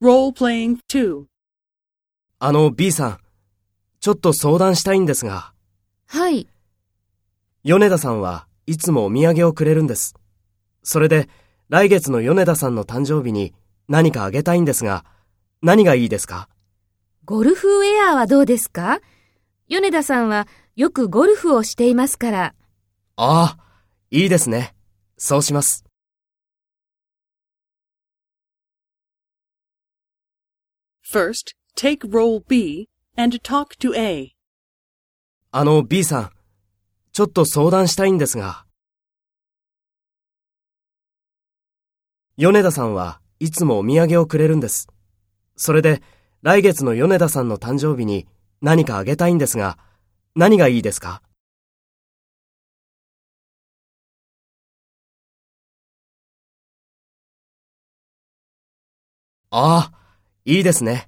Role-playing 2. あの B さん、ちょっと相談したいんですが、はい。米田さんはいつもお土産をくれるんです。それで、来月の米田さんの誕生日に何かあげたいんですが、何がいいですか？ゴルフウェアはどうですか？米田さんはよくゴルフをしていますから。ああ、いいですね。そうします。First, take role B and talk to A. あの B さん、ちょっと相談したいんですが、米田さんはいつもお土産をくれるんです。それで、来月の米田さんの誕生日に何かあげたいんですが、何がいいですか？ああ、いいですね。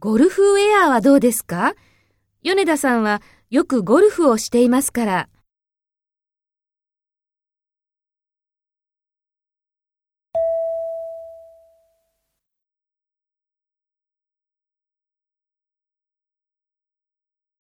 ゴルフウェアはどうですか？米田さんはよくゴルフをしていますから。